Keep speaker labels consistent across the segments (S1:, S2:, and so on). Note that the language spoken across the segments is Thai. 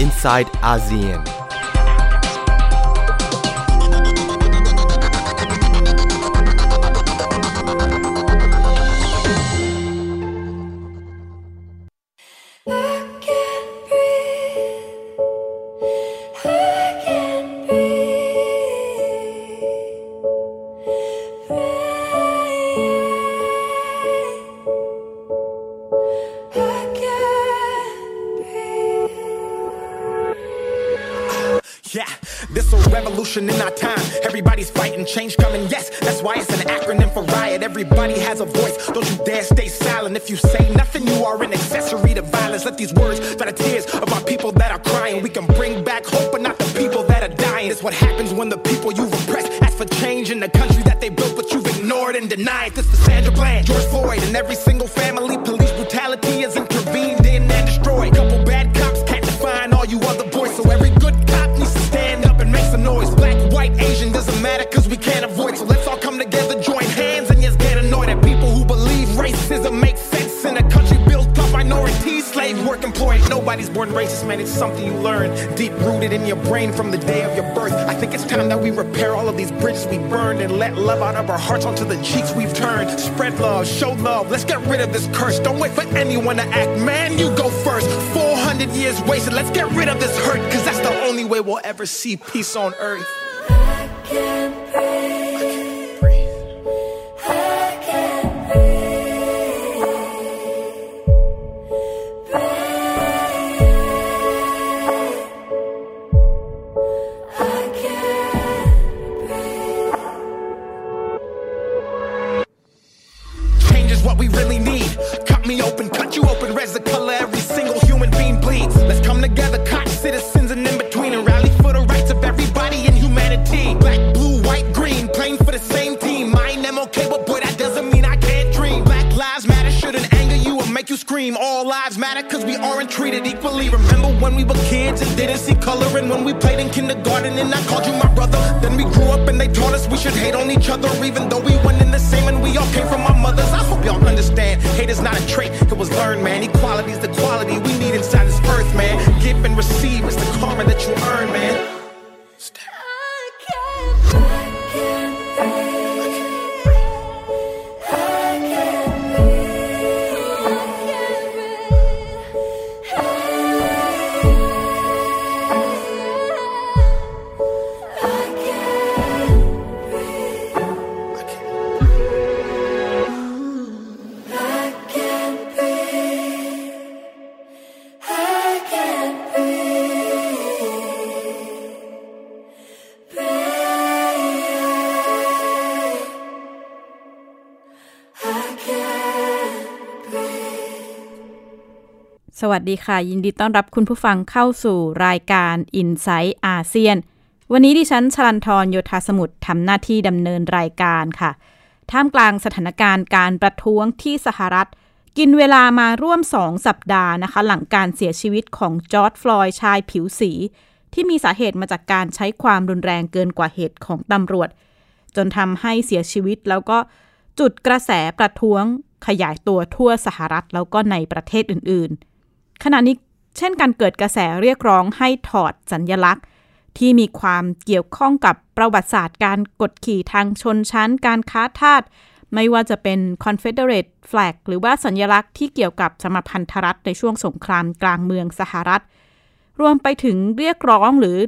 S1: inside ASEAN.
S2: Change coming. Yes, that's why it's an acronym for riot. Everybody has a voice. Don't you dare stay silent. If you say nothing, you are an accessory to violence. Let these words dry the tears of our people that are crying. We can bring back hope, but not the people that are dying. It's what happens when the people you've oppressed ask for change in the country that they built, but you've ignored and denied. This for Sandra Bland, George Floyd, and every single family. Man. It's something you learn deep rooted in your brain from the day of your birth. I think it's time that we repair all of these bridges we burned and let love out of our hearts onto the cheeks we've turned. Spread love, show love. Let's get rid of this curse. Don't wait for anyone to act. Man, you go first. 400 years wasted. Let's get rid of this hurt, cause that's the only way we'll ever see peace on earth. Hate is not a trait, it was learned, man. Equality's the
S3: วัสดีค่ะ ยินดีต้อนรับคุณผู้ฟังเข้าสู่รายการ i n s i ซต์อาเซียน วันนี้ดิฉันชลันทรโยธาสมุทรทำหน้าที่ดำเนินรายการค่ะ ท่ามกลางสถานการณ์การประท้วงที่สหรัฐ กินเวลามาร่วม2สัปดาห์นะคะ หลังการเสียชีวิตของจอร์ดฟลอยด์ชายผิวสี ที่มีสาเหตุมาจากการใช้ความรุนแรงเกินกว่าเหตุของตำรวจ จนทำให้เสียชีวิตแล้วก็จุดกระแสประท้วงขยายตัวทั่วสหรัฐแล้วก็ในประเทศอื่นๆ ขณะนี้เช่นการเกิดกระแสเรียกร้องให้ถอดสัญญลักษณ์ ที่มีความเกี่ยวข้องกับประวัติศาสตร์การกดขี่ทางชนชั้น การค้าทาสไม่ว่าจะเป็น Confederate flag หรือว่าสัญญลักษณ์ที่เกี่ยวกับสมพันธรัฐในช่วงสงครามกลางเมืองสหรัฐ รวมไปถึงเรียกร้องหรือ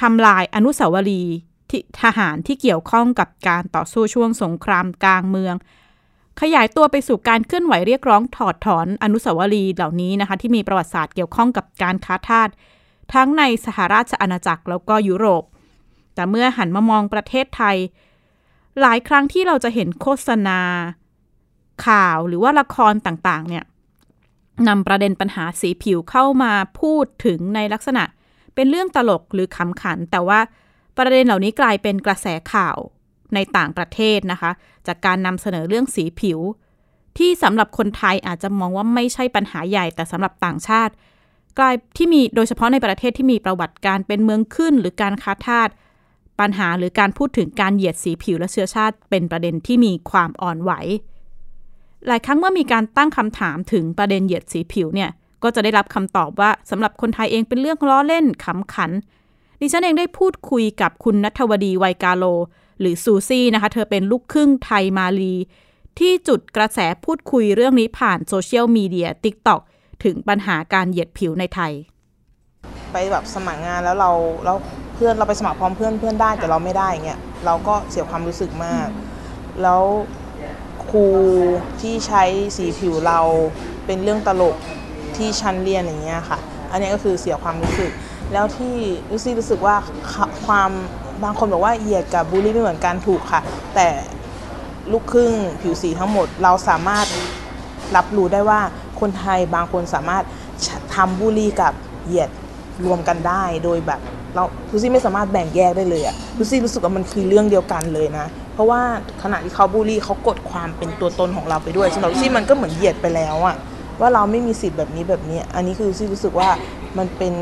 S3: ทำลายอนุสาวรีย์ที่ทหารที่เกี่ยวข้องกับการต่อสู้ช่วงสงครามกลางเมือง ขยายตัวไปสู่การเคลื่อนไหวเรียกร้องถอดถอนอนุสาวรีย์เหล่านี้นะคะ ที่มีประวัติศาสตร์เกี่ยวข้องกับการค้าทาสทั้งในสหราชอาณาจักรแล้วก็ยุโรป แต่เมื่อหันมามองประเทศไทย หลายครั้งที่เราจะเห็นโฆษณา ข่าวหรือว่าละครต่างๆ เนี่ยนำประเด็นปัญหาสีผิวเข้ามาพูดถึงในลักษณะ เป็นเรื่องตลกหรือขำขัน แต่ว่าประเด็นเหล่านี้กลายเป็นกระแสข่าว ในต่างประเทศนะคะ จากการนำเสนอเรื่องสีผิว ที่สำหรับคนไทยอาจจะมองว่าไม่ใช่ปัญหาใหญ่แต่สำหรับต่างชาติ กลายที่มีโดยเฉพาะในประเทศที่มีประวัติการเป็นเมืองขึ้นหรือการค้าทาสปัญหาหรือการพูดถึงการเหยียดสีผิวและเชื้อชาติเป็นประเด็นที่มีความอ่อนไหว หลายครั้งเมื่อมีการตั้งคำถามถึงประเด็นเหยียดสีผิวเนี่ยก็จะได้รับคำตอบว่าสำหรับคนไทยเองเป็นเรื่องล้อเล่นขำขัน ดิฉันเองได้พูดคุยกับคุณนัทวดีไวกาโล หรือซูซี่นะคะ เธอเป็นลูกครึ่งไทยมาลี ที่จุดกระแสพูดคุยเรื่องนี้ผ่านโซเชียลมีเดีย TikTok ถึงปัญหาการเหยียดผิวในไทย
S1: ไปแบบสมัครงานแล้วเราแล้วเพื่อนเราไปสมัครพร้อมเพื่อนเพื่อนได้แต่เราไม่ได้เงี้ยเราก็เสียความรู้สึกมาก แล้วครูที่ใช้สีผิวเราเป็นเรื่องตลกที่ชั้นเรียนอย่างเงี้ยค่ะ อันนี้ก็คือเสียความรู้สึก แล้วที่รู้สึกรู้สึกว่าความบางคนบอกว่าเหยียดกับบูลลี่ไม่เหมือนกันถูกค่ะ แต่ลูกครึ่งผิวสีทั้งหมด เราสามารถรับรู้ได้ว่าคนไทยบางคนสามารถทำบูลลี่กับเหยียดรวมกันได้โดยแบบเราลูซี่ไม่สามารถแบ่งแยกได้เลยอะลูซี่รู้สึกว่ามันคือเรื่องเดียวกันเลยนะ เพราะว่าขณะที่เขาบูลลี่เขากดความเป็นตัวตนของเราไปด้วยสำหรับลูซี่มันก็เหมือนเหยียดไปแล้วอะ ว่าเราไม่มีสิทธิ์แบบนี้แบบนี้ อันนี้คือซี่รู้สึกว่ามันเป็น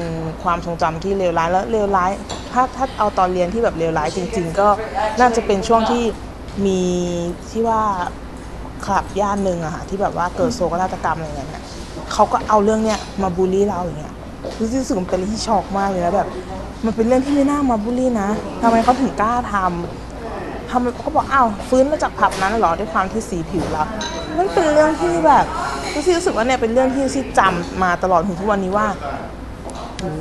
S1: ความทรงจำที่เลวร้ายแล้วเลวร้าย ถ้าถ้าเอาตอนเรียนที่แบบเลวร้ายจริง ๆ ก็น่าจะเป็นช่วงที่มีที่ว่าคลับย่านหนึ่งอะค่ะที่แบบว่าเกิดโศกนาฏกรรมอะไรอย่างเงี้ยเขาก็เอาเรื่องเนี้ยมาบูลลี่เราอย่างเงี้ยรู้สึกมันเป็นเรื่องที่ช็อกมากเลยนะแบบ มันเป็นเรื่องที่ไม่น่ามาบูลลี่นะทำไมเขาถึงกล้าทำทำเขาบอกอ้าวฟื้นมาจากผับนั้นหรอด้วยความที่สีผิวเรามันเป็นเรื่องที่แบบ รู้สึกรู้สึกว่าเนี่ยเป็นเรื่องที่ที่จำมาตลอดถึงทุกวันนี้ว่าโอ้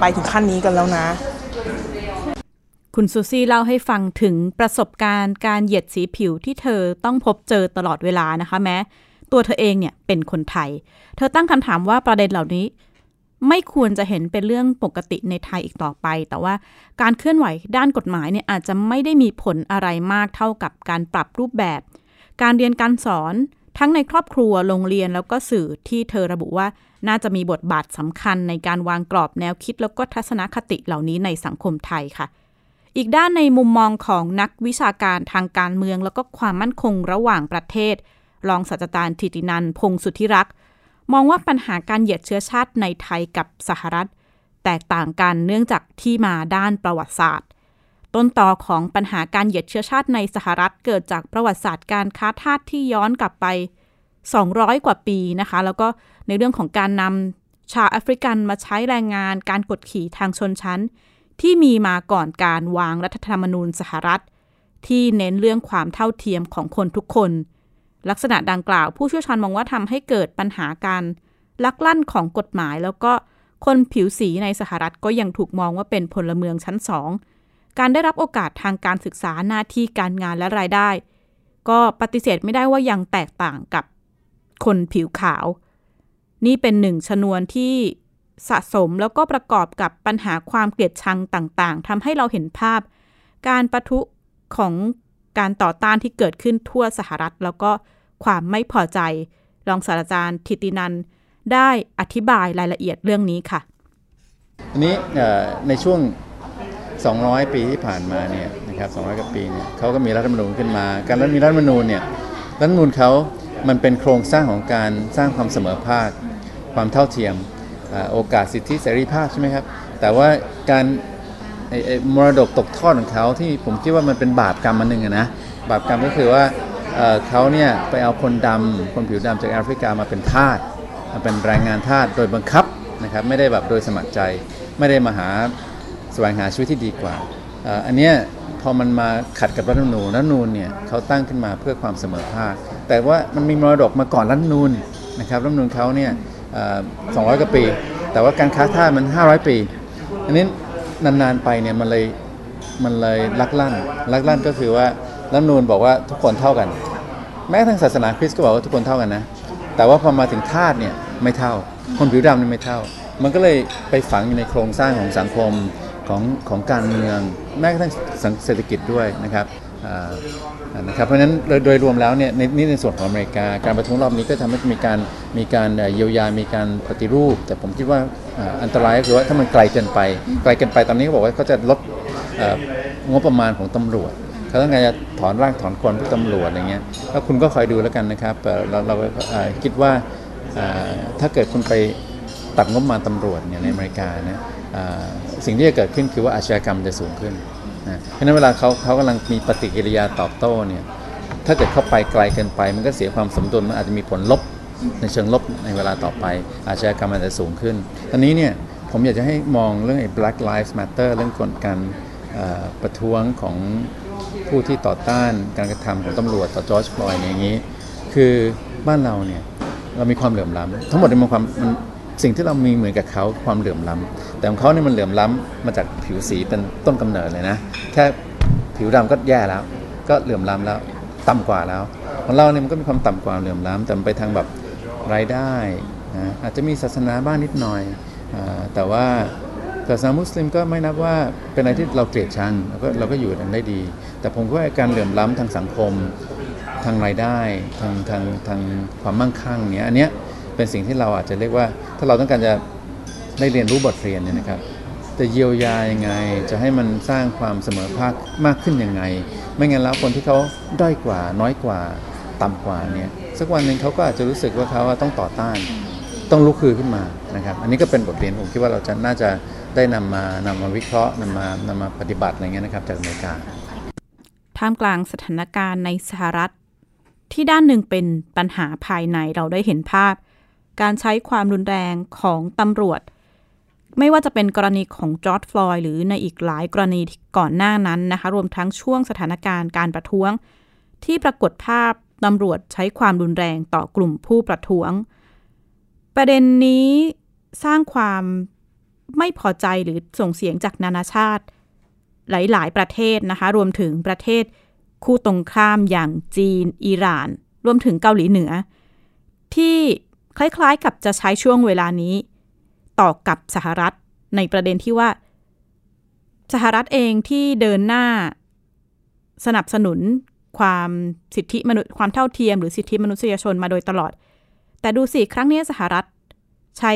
S1: ไปถึงขั้นนี้กันแล้วนะ
S3: คุณซูซี่เล่าให้ฟังถึงประสบการณ์การเหยียดสีผิวที่เธอต้องพบเจอตลอดเวลานะคะแม้ ตัวเธอเองเนี่ยเป็นคนไทย เธอตั้งคำถามว่าประเด็นเหล่านี้ ไม่ควรจะเห็นเป็นเรื่องปกติในไทยอีกต่อไป แต่ว่าการเคลื่อนไหวด้านกฎหมายเนี่ยอาจจะไม่ได้มีผลอะไรมากเท่ากับการปรับรูปแบบ การเรียนการสอน ทั้งในครอบครัวโรงเรียนแล้วก็สื่อที่เธอระบุว่า น่าจะมีบทบาทสำคัญในการวางกรอบแนวคิดแล้วก็ทัศนคติเหล่านี้ในสังคมไทยค่ะ อีกด้านในมุมมองของนักวิชาการทางการเมือง แล้วก็ความมั่นคงระหว่างประเทศ รองศาสตราจารย์ธิตินันพงสุทธิรักษ์มองว่าปัญหาการเหยียดเชื้อชาติในไทยกับสหรัฐ แตกต่างกันเนื่องจากที่มาด้านประวัติศาสตร์ ต้นต่อของปัญหาการเหยียดเชื้อชาติในสหรัฐเกิดจากประวัติศาสตร์การค้าทาสที่ย้อนกลับไป 200 กว่าปีนะคะ แล้วก็ในเรื่องของการนำชาวแอฟริกันมาใช้แรงงานการกดขี่ทางชนชั้น ที่มีมาก่อนการวางรัฐธรรมนูญสหรัฐ ที่เน้นเรื่องความเท่าเทียมของคนทุกคน ลักษณะดังกล่าวผู้เชี่ยวชาญมองว่าทำให้เกิดปัญหาการลักลั่นของกฎหมายแล้วก็คนผิวสีในสหรัฐก็ยังถูกมองว่าเป็นพลเมืองชั้นสอง การได้รับโอกาสทางการศึกษาหน้าที่การงานและรายได้ ก็ปฏิเสธไม่ได้ว่ายังแตกต่างกับคนผิวขาว นี่เป็นหนึ่งชนวนที่สะสมแล้วก็ประกอบกับปัญหาความเกลียดชังต่างๆทำให้เราเห็นภาพ การประทุของการต่อต้านที่เกิดขึ้นทั่วสหรัฐ แล้วก็ความไม่พอใจ รองศาสตราจารย์ทิตินันได้อธิบายรายละเอียดเรื่องนี้ค่ะ
S4: อันนี้ในช่วง 200 ปีที่ผ่านมาเนี่ยนะครับ200กว่าปีเนี่ยเขาก็มีรัฐธรรมนูญขึ้นมา การรัฐมีรัฐธรรมนูญเนี่ยรัฐธรรมนูญเขามันเป็นโครงสร้างของการสร้างความเสมอภาค ความเท่าเทียมโอกาสสิทธิเสรีภาพใช่ไหมครับ แต่ว่าการมรดกตกทอดของเขาที่ผมคิดว่ามันเป็นบาปกรรมมันหนึ่งนะบาปกรรมก็คือว่าเขาเนี่ยไปเอาคนดำคนผิวดำจากแอฟริกามาเป็นทาสมาเป็นแรงงานทาสโดยบังคับนะครับไม่ได้แบบโดยสมัครใจไม่ได้มาหา แสวงหาชีวิตที่ดีกว่า อันเนี้ยพอมันมาขัดกับรัฐธรรมนูญรัฐธรรมนูญเนี่ยเขาตั้งขึ้นมาเพื่อความเสมอภาค แต่ว่ามันมีมรดกมาก่อนรัฐธรรมนูญนะครับรัฐธรรมนูญเขาเนี่ยสองร้อยกว่าปี แต่ว่าการค้าทาสมัน 500 ปี อันนี้นานๆไปเนี่ยมันเลยมันเลยลักลั่นลักลั่นก็คือว่ารัฐธรรมนูญบอกว่าทุกคนเท่ากัน แม้ทั่งศาสนาคริสต์ก็บอกว่าทุกคนเท่ากันนะแต่ว่าพอมาถึงทาสเนี่ยไม่เท่า คนผิวดำนี่ไม่เท่า มันก็เลยไปฝังอยู่ในโครงสร้างของสังคม ของของการเมืองแม้กระทั่งเศรษฐกิจด้วยนะครับนะครับเพราะฉะนั้นโดยรวมแล้วเนี่ยนี่ในส่วนของอเมริกาการประท้วงรอบนี้ก็ทำให้มีการมีการเยียวยา มีการปฏิรูป แต่ผมคิดว่าอันตรายก็คือว่าถ้ามันไกลเกินไป ไกลเกินไปตอนนี้เขาบอกว่าเขาจะลดงบประมาณของตำรวจเขาต้องการจะถอนร่างถอนคนพวกตำรวจอะไรเงี้ยแล้วคุณก็คอยดูแล้วกันนะครับเราเราคิดว่าถ้าเกิดคุณไปตัดงบประมาณตำรวจเนี่ยในอเมริกานะ สิ่งที่จะเกิดขึ้นคือว่าอาชญากรรมจะสูงขึ้นนะเพราะนั้นเวลาเขาเขากำลังมีปฏิกิริยาตอบโต้เนี่ยถ้าเกิดเข้าไปไกลเกินไป มันก็เสียความสมดุลมันอาจจะมีผลลบในเชิงลบในเวลาต่อไป อาชญากรรมอาจจะสูงขึ้นตอนนี้เนี่ยผมอยากจะให้มองเรื่องไอ้ Black Lives Matter เรื่องกฎการประท้วงของผู้ที่ต่อต้านการกระทำของตำรวจต่อจอร์จฟลอยด์อย่างนี้ คือบ้านเราเนี่ยเรามีความเหลื่อมล้ำทั้งหมดมันความมัน สิ่งที่เรามีเหมือนกับเขาความเหลื่อมล้ำแต่ของเขาเนี่ยมันเหลื่อมล้ำมาจากผิวสีเป็นต้นกำเนิดเลยนะแค่ผิวดำก็แย่แล้ว ก็เหลื่อมล้ำแล้วต่ำกว่าแล้วของเราเนี่ยมันก็มีความต่ำกว่าเหลื่อมล้ำแต่มันไปทางแบบรายได้นะอาจจะมีศาสนาบ้างนิดหน่อยอแต่ว่าศาสนามุสลิมก็ไม่นับว่าเป็นอะไรที่เราเกลียดชังเราก็เราก็อยู่กันได้ดี แต่ผมว่าการเหลื่อมล้ำทางสังคม ทางรายได้ทางทางทางความมั่งคั่งเนี้ยอันเนี้ย เป็นสิ่งที่เราอาจจะเรียกว่า ถ้าเราต้องการจะได้เรียนรู้บทเรียนเนี่ยนะครับจะเยียวยายังไง จะให้มันสร้างความเสมอภาคมากขึ้นยังไง ไม่งั้นแล้วคนที่เขาด้อยกว่า น้อยกว่า ต่ำกว่าเนี่ยสักวันหนึ่งเขาก็อาจจะรู้สึกว่าเขาต้องต่อต้าน ต้องลุกคือขึ้นมานะครับ อันนี้ก็เป็นบทเรียนผมคิดว่าเราจะน่าจะได้นำมานำมาวิเคราะห์นำมานำมาปฏิบัติอะไรเงี้ยนะครับ จากอเมริกา
S3: ท่ามกลางสถานการณ์ในสหรัฐที่ด้านหนึ่งเป็นปัญหาภายในเราได้เห็นภาพ การใช้ความรุนแรงของตำรวจ ไม่ว่าจะเป็นกรณีของจอร์ดฟลอยหรือในอีกหลายกรณีก่อนหน้านั้นนะคะ รวมทั้งช่วงสถานการณ์การประท้วง ที่ปรากฏภาพตำรวจใช้ความรุนแรงต่อกลุ่มผู้ประท้วง ประเด็นนี้สร้างความไม่พอใจหรือส่งเสียงจากนานาชาติ หลาย ๆ ประเทศนะคะ รวมถึงประเทศคู่ตรงข้ามอย่างจีน อิหร่าน รวมถึงเกาหลีเหนือ ที่ คล้ายๆ กับจะใช้ช่วงเวลานี้ ต่อกับสหรัฐในประเด็นที่ว่า สหรัฐเองที่เดินหน้าสนับสนุนความสิทธิมนุษย์ความเท่าเทียม หรือสิทธิมนุษยชนมาโดยตลอด แต่ดูสิ ครั้งนี้สหรัฐใช้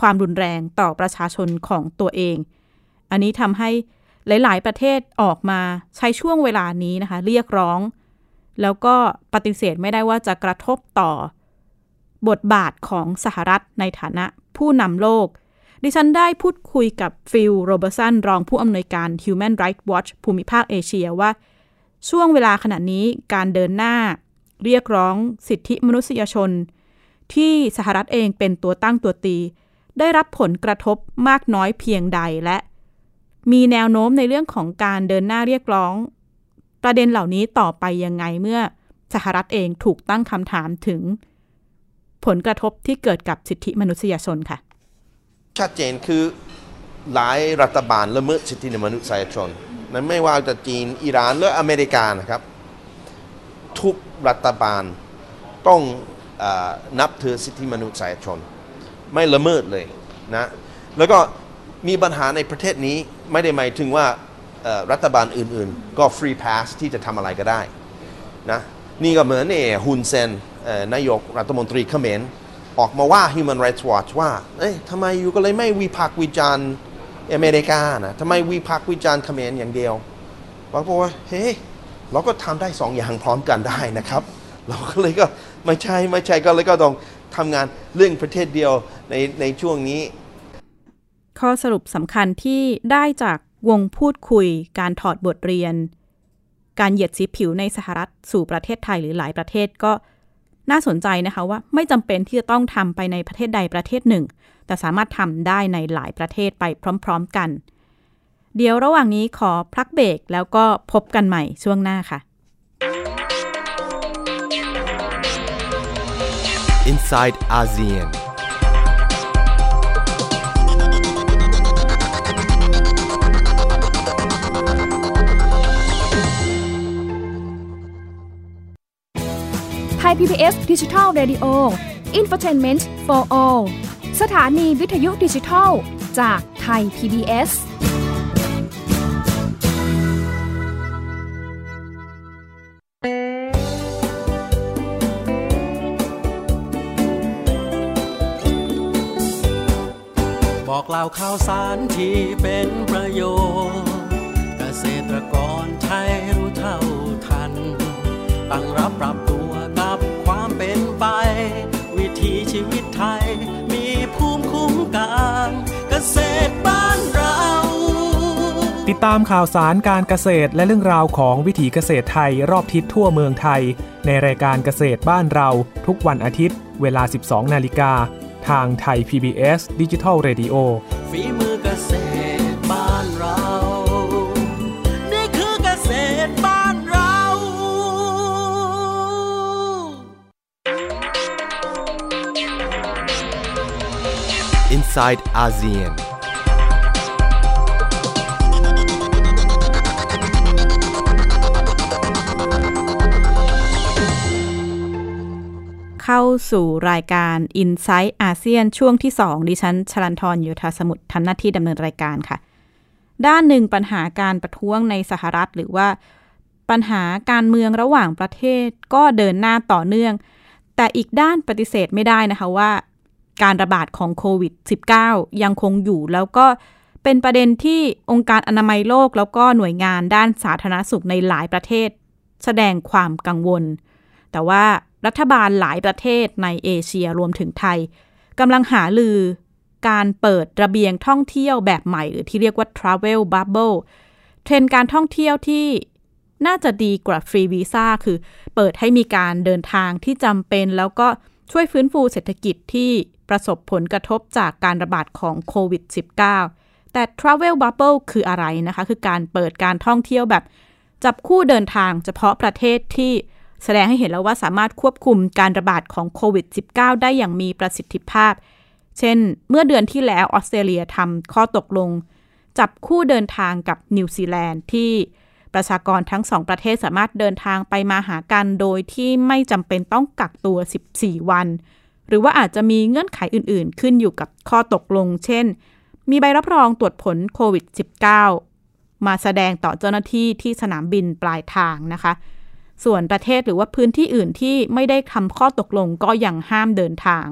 S3: ความรุนแรงต่อประชาชนของตัวเอง อันนี้ทำให้หลาย ๆ ประเทศออกมาใช้ช่วงเวลานี้นะคะ เรียกร้อง แล้วก็ปฏิเสธไม่ได้ว่าจะกระทบต่อ บทบาทของสหรัฐในฐานะผู้นำโลก ดิฉันได้พูดคุยกับฟิลโรเบอร์สันรองผู้อำนวยการ Human Rights Watch ภูมิภาคเอเชียว่า ช่วงเวลาขณะนี้การเดินหน้า เรียกร้องสิทธิมนุษยชน ที่สหรัฐเองเป็นตัวตั้งตัวตี ได้รับผลกระทบมากน้อยเพียงใดและ มีแนวโน้มในเรื่องของการเดินหน้าเรียกร้อง ประเด็นเหล่านี้ต่อไปยังไงเมื่อสหรัฐเองถูกตั้งคำถามถึง ผลกระทบที่เกิดกับสิทธิมนุษยชนค่ะ
S5: ชัดเจนคือหลายรัฐบาลละเมิดสิทธิมนุษยชนนั้นไม่ว่าจะจีนอิหร่านหรืออเมริกานะครับ ทุกรัฐบาลต้องอนับถือสิทธิมนุษยชน ไม่ละเมิดเลยนะแล้วก็มีปัญหาในประเทศนี้ไม่ได้หมายถึงว่ารัฐบาลอื่นๆ ก็ฟรีพาสที่จะทำอะไรก็ได้นะนี่ก็เหมือนเนี่ยฮุนเซน นายกรัฐมนตรีเขมรออกมาว่า Human Rights Watch ว่า เอ้ยทำไมอยู่ก็เลยไม่วิพากษ์วิจารณ์อเมริกานะทำไมวิพากษ์วิจารณ์เขมรอย่างเดียวบอกว่า เฮ้ยเราก็ทำได้สองอย่างพร้อมกันได้นะครับ เราก็เลยก็ไม่ใช่ไม่ใช่ก็เลยก็ต้องทำงานเรื่องประเทศเดียวในในช่วงนี้
S3: ข้อสรุปสำคัญที่ได้จากวงพูดคุยการถอดบทเรียน การเหยียดสีผิวในสหรัฐสู่ประเทศไทยหรือหลายประเทศก็ น่าสนใจนะคะว่าไม่จำเป็นที่จะต้องทำไปในประเทศใดประเทศหนึ่ง แต่สามารถทำได้ในหลายประเทศไปพร้อม ๆกัน เดี๋ยวระหว่างนี้ขอพักเบรกแล้วก็พบกันใหม่ช่วงหน้าค่ะ
S6: inside ASEAN.
S7: Thai PBS Digital Radio Infotainment for All สถานีวิทยุดิจิทัล จากไทย PBS
S8: บอกเล่าข่าวสารที่เป็นประโยชน์ เกษตรกรไทยรู้เท่าทัน ตั้งรับปรับตัว เป็นไป วิถีชีวิตไทย มีภูมิคุ้มกันเกษตรบ้านเรา
S9: ติดตามข่าวสารการเกษตรและเรื่องราวของวิถีเกษตรไทยรอบทิศทั่วเมืองไทย ในรายการเกษตรบ้านเรา ทุกวันอาทิตย์ เวลา 12 นาฬิกาทางไทย PBS d i g i ดิจิ Radio
S8: ฝีมือ
S6: Inside ASEAN.
S3: เข้าสู่รายการ i n s i ซต์อาเซียนช่วงที่ 2 ดิฉัน ชลันทรโยธาสมุทรทำหน้าที่ดำเนินรายการค่ะ ด้านหนึ่งปัญหาการประท้วงในสหรัฐ หรือว่าปัญหาการเมืองระหว่างประเทศก็เดินหน้าต่อเนื่อง แต่อีกด้านปฏิเสธไม่ได้นะคะว่า การระบาดของโควิด -19 ยังคงอยู่แล้วก็เป็นประเด็นที่องค์การอนามัยโลกแล้วก็หน่วยงานด้านสาธารณสุขในหลายประเทศ แสดงความกังวล แต่ว่ารัฐบาลหลายประเทศในเอเชียรวมถึงไทยกำลังหาลือการเปิดระเบียงท่องเที่ยวแบบใหม่ หรือที่เรียกว่า Travel Bubble เทรนการท่องเที่ยวที่น่าจะดีกว่าฟรีวีซ่าคือเปิดให้มีการเดินทางที่จำเป็น แล้วก็ช่วยฟื้นฟูเศรษฐกิจที่ ประสบผลกระทบจากการระบาดของโควิด -19 แต่ Travel Bubble คืออะไรนะคะ คือการเปิดการท่องเที่ยวแบบ จับคู่เดินทางเฉพาะประเทศที่แสดงให้เห็นแล้วว่าสามารถควบคุมการระบาดของโควิด -19 ได้อย่างมีประสิทธิภาพ เช่น เมื่อเดือนที่แล้วออสเตรเลียทำข้อตกลง จับคู่เดินทางกับนิวซีแลนด์ที่ประชากรทั้งสองประเทศสามารถเดินทางไปมาหากันโดยที่ไม่จำเป็นต้องกักตัว 14 วัน หรือว่าอาจจะมีเงื่อนไขอื่นๆ ขึ้นอยู่กับข้อตกลง เช่น มีใบรับรองตรวจผลโควิด -19 มาแสดงต่อเจ้าหน้าที่ที่สนามบินปลายทางนะคะ ส่วนประเทศหรือว่าพื้นที่อื่นที่ไม่ได้ทำข้อตกลงก็ยังห้ามเดินทาง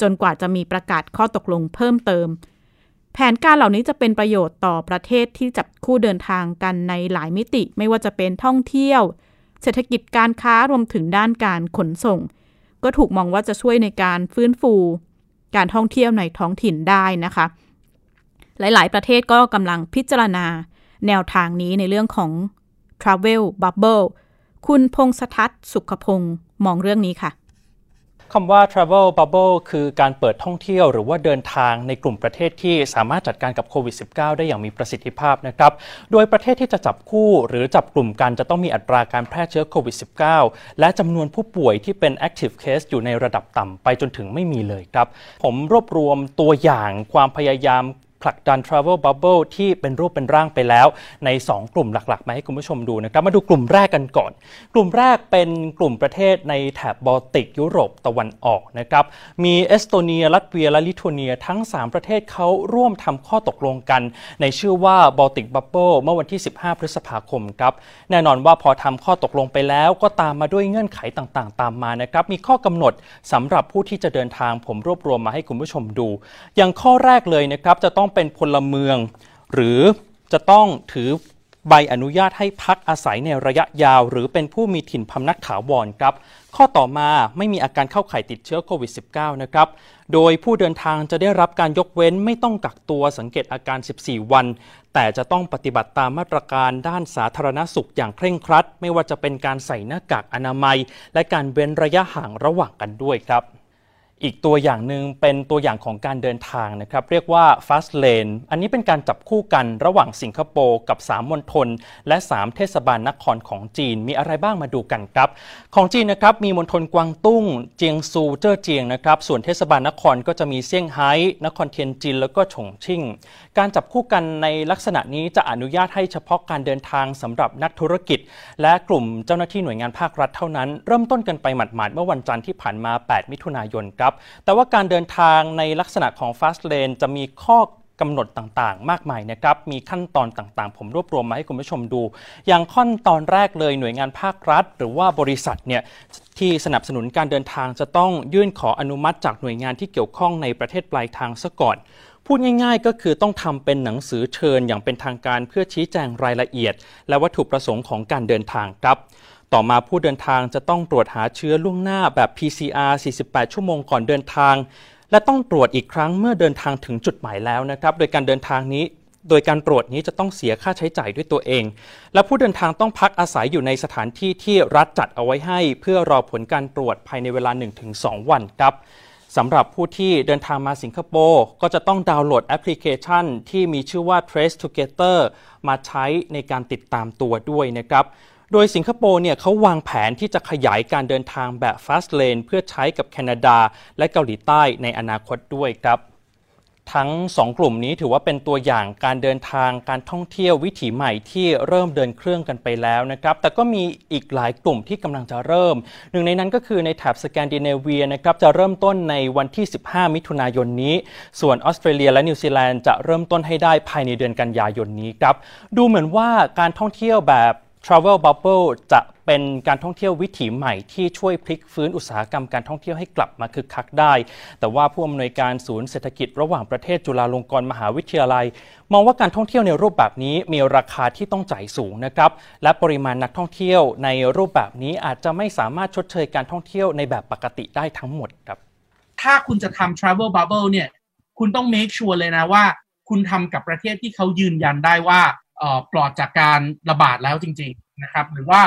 S3: จนกว่าจะมีประกาศข้อตกลงเพิ่มเติม แผนการเหล่านี้จะเป็นประโยชน์ต่อประเทศที่จับคู่เดินทางกันในหลายมิติ ไม่ว่าจะเป็นท่องเที่ยว เศรษฐกิจการค้ารวมถึงด้านการขนส่ง ก็ถูกมองว่าจะช่วยในการฟื้นฟู การท่องเที่ยวในท้องถิ่นได้นะคะ หลาย ๆ ประเทศก็กำลังพิจารณาแนวทางนี้ในเรื่องของ Travel Bubble คุณพงษทัศน์สุขพงศ์มองเรื่องนี้ค่ะ
S10: คำว่า travel bubble คือการเปิดท่องเที่ยวหรือว่าเดินทางในกลุ่มประเทศที่สามารถจัดการกับโควิด -19 ได้อย่างมีประสิทธิภาพนะครับ โดยประเทศที่จะจับคู่หรือจับกลุ่มกันจะต้องมีอัตราการแพร่เชื้อโควิด -19 และจำนวนผู้ป่วยที่เป็น active case อยู่ในระดับต่ำไปจนถึงไม่มีเลยครับ ผมรวบรวมตัวอย่างความพยายาม ผลักดัน Travel Bubble ที่เป็นรูปเป็นร่างไปแล้ว ใน 2 กลุ่มหลักๆ มาให้คุณผู้ชมดูนะครับ มาดูกลุ่มแรกกันก่อน กลุ่มแรกเป็นกลุ่มประเทศในแถบบอลติกยุโรปตะวันออกนะครับมีเอสโตเนีย ลัตเวียและลิทัวเนียทั้ง 3 ประเทศเขาร่วมทำข้อตกลงกัน ในชื่อว่า Baltic Bubble เมื่อวันที่ 15 พฤษภาคมครับแน่นอนว่าพอทำข้อตกลงไปแล้วก็ตามมาด้วยเงื่อนไขต่างๆ ตามมานะครับมีข้อกำหนดสำหรับผู้ที่จะเดินทางผมรวบรวมมาให้คุณผู้ชมดู อย่างข้อแรกเลยนะครับจะต้องเป็นพลเมือง หรือจะต้องถือใบอนุญาตให้พักอาศัยในระยะยาว หรือเป็นผู้มีถิ่นพำนักถาวรครับ ข้อต่อมาไม่มีอาการเข้าข่ายติดเชื้อโควิด -19 นะครับ โดยผู้เดินทางจะได้รับการยกเว้นไม่ต้องกักตัวสังเกตอาการ 14 วัน แต่จะต้องปฏิบัติตามมาตรการด้านสาธารณสุขอย่างเคร่งครัด ไม่ว่าจะเป็นการใส่หน้ากากอนามัย และการเว้นระยะห่างระหว่างกันด้วยครับ อีกตัวอย่างหนึ่งเป็นตัวอย่างของการเดินทางนะครับ เรียกว่า Fast Lane อันนี้เป็นการจับคู่กันระหว่างสิงคโปร์กับ 3มณฑลและ 3 เทศบาลนครของจีนมีอะไรบ้างมาดูกันครับ ของจีนนะครับมีมณฑลกวางตุ้ง เจียงซู เจ้อเจียงนะครับ ส่วนเทศบาลนครก็จะมีเซี่ยงไฮ้ นครเทียนจินแล้วก็ฉงชิ่ง การจับคู่กันในลักษณะนี้จะอนุญาตให้เฉพาะการเดินทางสำหรับนักธุรกิจ และกลุ่มเจ้าหน้าที่หน่วยงานภาครัฐเท่านั้น เริ่มต้นกันไปหมาดๆเมื่อวันจันทร์ที่ผ่านมา 8 มิถุนายนครับแต่ว่าการเดินทางในลักษณะของ Fast Lane จะมีข้อกำหนดต่างๆ มากมายนะครับ มีขั้นตอนต่างๆ ผมรวบรวมมาให้คุณผู้ชมดู อย่างขั้นตอนแรกเลยหน่วยงานภาครัฐ หรือว่าบริษัทเนี่ยที่สนับสนุนการเดินทางจะต้องยื่นขออนุมัติจากหน่วยงานที่เกี่ยวข้องในประเทศปลายทางซะก่อนพูดง่ายๆ ก็คือต้องทำเป็นหนังสือเชิญอย่างเป็นทางการเพื่อชี้แจงรายละเอียด และวัตถุประสงค์ของการเดินทางครับ ต่อมาผู้เดินทางจะต้องตรวจหาเชื้อล่วงหน้าแบบ PCR 48 ชั่วโมงก่อนเดินทาง และต้องตรวจอีกครั้งเมื่อเดินทางถึงจุดหมายแล้วนะครับ โดยการเดินทางนี้ โดยการตรวจนี้จะต้องเสียค่าใช้จ่ายด้วยตัวเอง และผู้เดินทางต้องพักอาศัยอยู่ในสถานที่ที่รัฐจัดเอาไว้ให้ เพื่อรอผลการตรวจภายในเวลา 1-2 วันครับสำหรับผู้ที่เดินทางมาสิงคโปร์ก็จะต้องดาวน์โหลดแอปพลิเคชัน ที่มีชื่อว่า Trace Together มาใช้ในการติดตามตัวด้วยนะครับ โดยสิงคโปร์เนี่ยเขาวางแผนที่จะขยายการเดินทางแบบ Fast Lane เพื่อใช้กับแคนาดาและเกาหลีใต้ในอนาคตด้วยครับ ทั้ง 2 กลุ่มนี้ถือว่าเป็นตัวอย่างการเดินทางการท่องเที่ยววิถีใหม่ที่เริ่มเดินเครื่องกันไปแล้วนะครับ แต่ก็มีอีกหลายกลุ่มที่กำลังจะเริ่ม หนึ่งในนั้นก็คือในแถบสแกนดิเนเวียนะครับจะเริ่มต้นในวันที่ 15 มิถุนายนนี้ ส่วนออสเตรเลียและนิวซีแลนด์จะเริ่มต้นให้ได้ภายในเดือนกันยายนนี้ครับดูเหมือนว่าการท่องเที่ยวแบบ Travel Bubble จะเป็นการท่องเที่ยววิถีใหม่ที่ช่วยพลิกฟื้นอุตสาหกรรมการท่องเที่ยวให้กลับมาคึกคักได้ แต่ว่าผู้อำนวยการศูนย์เศรษฐกิจระหว่างประเทศจุฬาลงกรณ์มหาวิทยาลัย มองว่าการท่องเที่ยวในรูปแบบนี้มีราคาที่ต้องจ่ายสูงนะครับ และปริมาณนักท่องเที่ยวในรูปแบบนี้อาจจะไม่สามารถชดเชยการท่องเที่ยวในแบบปกติได้ทั้งหมดครับ
S11: ถ้าคุณจะทำ travel bubble เนี่ย คุณต้อง make sure เลยนะว่า คุณทำกับประเทศที่เขายืนยันได้ว่า ปลอดจากการระบาดแล้วจริง ๆนะครับ หรือว่า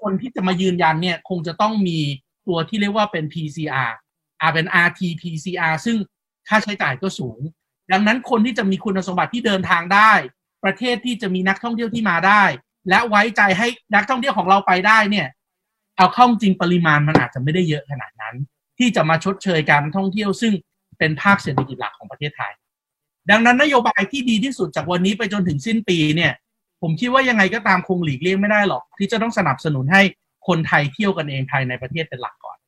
S11: คนที่จะมายืนยันเนี่ยคงจะต้องมีตัวที่เรียกว่าเป็น PCR อาเป็น RT PCR ซึ่งค่าใช้จ่ายก็สูง ดังนั้นคนที่จะมีคุณสมบัติที่เดินทางได้ ประเทศที่จะมีนักท่องเที่ยวที่มาได้ และไว้ใจให้นักท่องเที่ยวของเราไปได้เนี่ย เอาเข้าจริงปริมาณมันอาจจะไม่ได้เยอะขนาดนั้น ที่จะมาชดเชยการท่องเที่ยวซึ่งเป็นภาคเศรษฐกิจหลักของประเทศไทย ดังนั้นนโยบายที่ดีที่สุดจากวันนี้ไปจนถึงสิ้นปีเนี่ย ผมคิดว่ายังไงก็ตามคงหลีกเลี่ยงไม่ได้หรอก ที่จะต้องสนับสนุนให้คนไทยเที่ยวกันเองภายในประเทศเป็นหลักก่อน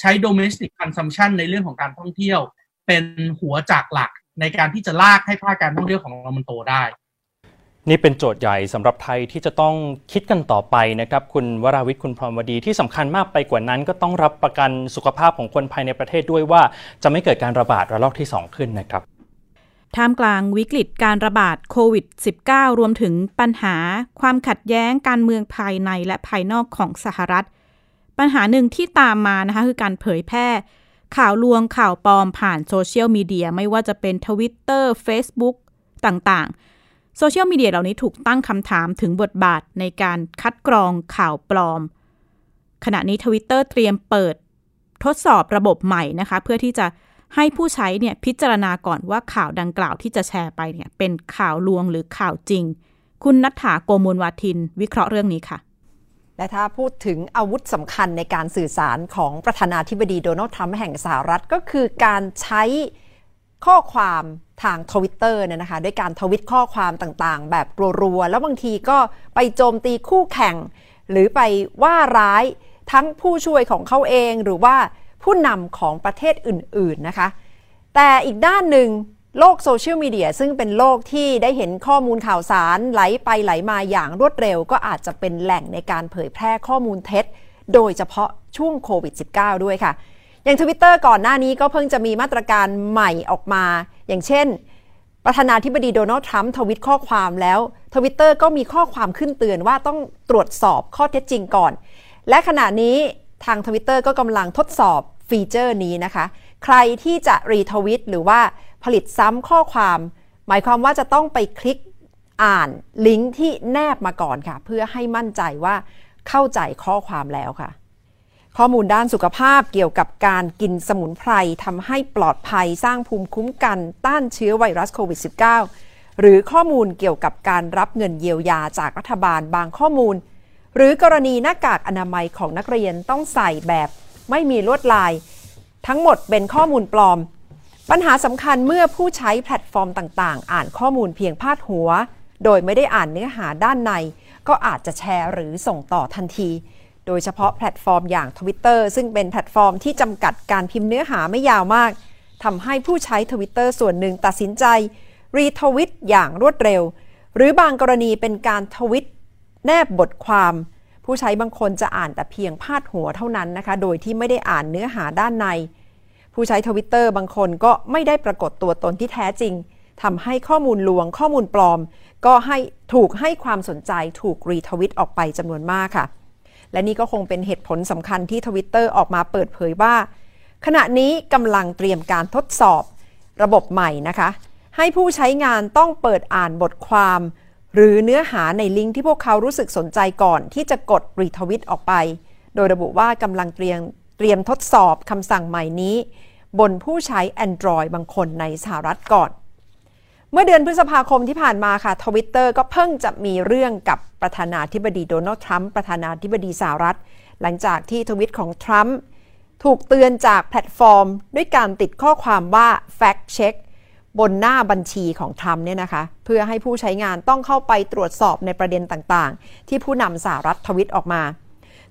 S11: ใช้ domestic consumption ในเรื่องของการท่องเที่ยว เป็นหัวจักหลักในการที่จะลากให้ภาคการท่องเที่ยวของเรามันโตได้
S10: นี่เป็นโจทย์ใหญ่สำหรับไทยที่จะต้องคิดกันต่อไปนะครับ คุณวราวิทย์คุณพรหมวดีที่สำคัญมากไปกว่านั้น ก็ต้องรับประกันสุขภาพของคนภายในประเทศด้วยว่า จะไม่เกิดการระบาดระลอกที่ 2 ขึ้นนะครับ
S3: ท่ามกลางวิกฤตการระบาดโควิด -19 รวมถึงปัญหาความขัดแย้งการเมืองภายในและภายนอกของสหรัฐ ปัญหาหนึ่งที่ตามมานะคะคือการเผยแพร่ ข่าวลวงข่าวปลอมผ่านโซเชียลมีเดียไม่ว่าจะเป็น Twitter Facebook ต่างๆ โซเชียลมีเดียเหล่านี้ถูกตั้งคำถามถึงบทบาทในการคัดกรองข่าวปลอม ขณะนี้ Twitter เตรียมเปิดทดสอบระบบใหม่นะคะ เพื่อที่จะ ให้ผู้ใช้เนี่ยพิจารณาก่อนว่าข่าวดังกล่าวที่จะแชร์ไปเนี่ยเป็นข่าวลวงหรือข่าวจริง คุณนัทธาโกมูลวาทิน วิเคราะห์เรื่องนี้ค่ะ
S12: และถ้าพูดถึงอาวุธสำคัญในการสื่อสารของประธานาธิบดีโดนัลด์ทรัมป์แห่งสหรัฐก็คือการใช้ข้อความทางทวิตเตอร์เนี่ยนะคะด้วยการทวิตข้อความต่างๆ แบบรัวๆ แล้วบางทีก็ไปโจมตีคู่แข่ง หรือไปว่าร้ายทั้งผู้ช่วยของเขาเองหรือว่า ผู้นำของประเทศอื่นๆนะคะ แต่อีกด้านหนึ่งโลกโซเชียลมีเดียซึ่งเป็นโลกที่ได้เห็นข้อมูลข่าวสารไหลไปไหลมาอย่างรวดเร็ว ก็อาจจะเป็นแหล่งในการเผยแพร่ข้อมูลเท็จ โดยเฉพาะช่วงโควิด -19 ด้วยค่ะ อย่างทวิตเตอร์ก่อนหน้านี้ก็เพิ่งจะมีมาตรการใหม่ออกมา อย่างเช่น ประธานาธิบดีโดนัลด์ทรัมป์ทวิตข้อความแล้วทวิตเตอร์ก็มีข้อความขึ้นเตือนว่าต้องตรวจสอบข้อเท็จจริงก่อน และขณะนี้ทางทวิตเตอร์ก็กำลังทดสอบ ฟีเจอร์นี้นะคะ ใครที่จะรีทวิตหรือว่าผลิตซ้ำข้อความ หมายความว่าจะต้องไปคลิกอ่านลิงก์ที่แนบมาก่อนค่ะ เพื่อให้มั่นใจว่าเข้าใจข้อความแล้วค่ะ ข้อมูลด้านสุขภาพเกี่ยวกับการกินสมุนไพรทำให้ปลอดภัยสร้างภูมิคุ้มกัน ต้านเชื้อไวรัสโควิด -19 หรือข้อมูลเกี่ยวกับการรับเงินเยียวยาจากรัฐบาลบางข้อมูล หรือกรณีหน้ากากอนามัยของนักเรียนต้องใส่แบบ ไม่มีลวดลาย ทั้งหมดเป็นข้อมูลปลอม ปัญหาสำคัญเมื่อผู้ใช้แพลตฟอร์มต่างๆ อ่านข้อมูลเพียงพาดหัว โดยไม่ได้อ่านเนื้อหาด้านใน ก็อาจจะแชร์หรือส่งต่อทันที โดยเฉพาะแพลตฟอร์มอย่าง Twitter ซึ่งเป็นแพลตฟอร์มที่จำกัดการพิมพ์เนื้อหาไม่ยาวมากทำให้ผู้ใช้ Twitter ส่วนหนึ่งตัดสินใจรีทวิตอย่างรวดเร็ว หรือบางกรณีเป็นการทวิตแนบบทความ ผู้ใช้บางคนจะอ่านแต่เพียงพาดหัวเท่านั้นนะคะ โดยที่ไม่ได้อ่านเนื้อหาด้านใน ผู้ใช้ทวิตเตอร์บางคนก็ไม่ได้ปรากฏตัวตนที่แท้จริงทำให้ข้อมูลลวงข้อมูลปลอม ก็ให้ถูกให้ความสนใจถูกรีทวิตออกไปจำนวนมากค่ะ และนี่ก็คงเป็นเหตุผลสำคัญที่ทวิตเตอร์ออกมาเปิดเผยว่า ขณะนี้กำลังเตรียมการทดสอบ ระบบใหม่นะคะ ให้ผู้ใช้งานต้องเปิดอ่านบทความ หรือเนื้อหาในลิงก์ที่พวกเขารู้สึกสนใจก่อนที่จะกดรีทวิตออกไป โดยระบุว่ากำลังเตรียมเตรียมทดสอบคำสั่งใหม่นี้ บนผู้ใช้ Android บางคนในสหรัฐก่อน เมื่อเดือนพฤษภาคมที่ผ่านมาค่ะทวิตเตอร์ก็เพิ่งจะมีเรื่องกับประธานาธิบดีโดนัลด์ทรัมป์ประธานาธิบดีสหรัฐ หลังจากที่ทวิตของทรัมป์ถูกเตือนจากแพลตฟอร์ม ด้วยการติดข้อความว่า fact check บนหน้าบัญชีของทรัมป์เนี่ยนะคะเพื่อให้ผู้ใช้งานต้องเข้าไปตรวจสอบในประเด็นต่างๆ ที่ผู้นำสหรัฐทวิตออกมา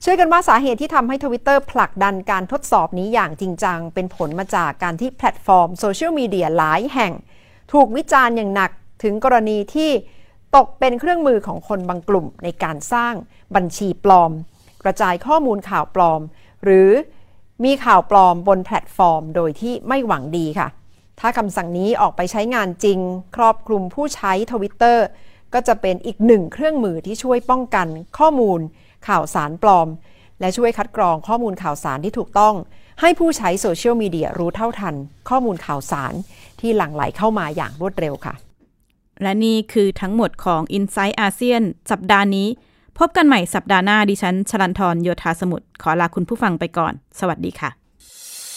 S12: เชื่อกันว่าสาเหตุที่ทำให้ทวิตเตอร์ผลักดันการทดสอบนี้อย่างจริงจัง เป็นผลมาจากการที่แพลตฟอร์มโซเชียลมีเดียหลายแห่ง ถูกวิจารณ์อย่างหนักถึงกรณีที่ตกเป็นเครื่องมือของคนบางกลุ่มในการสร้างบัญชีปลอม กระจายข้อมูลข่าวปลอม หรือมีข่าวปลอมบนแพลตฟอร์ม โดยที่ไม่หวังดีค่ะ ถ้าคำสั่งนี้ออกไปใช้งานจริง ครอบคลุมผู้ใช้ทวิตเตอร์ก็จะเป็นอีกหนึ่งเครื่องมือที่ช่วยป้องกันข้อมูล ข่าวสารปลอม และช่วยคัดกรองข้อมูลข่าวสารที่ถูกต้อง ให้ผู้ใช้โซเชียลมีเดียรู้เท่าทัน ข้อมูลข่าวสารที่หลั่งไหลเข้ามาอย่างรวดเร็วค่ะ
S3: และนี่คือทั้งหมดของ i n s i ซต์อาเซียนสัปดาห์นี้ พบกันใหม่สัปดาห์หน้าดิฉันชลันทรโยธาสมุทรขอลาคุณผู้ฟังไปก่อน สวัสดีค่ะ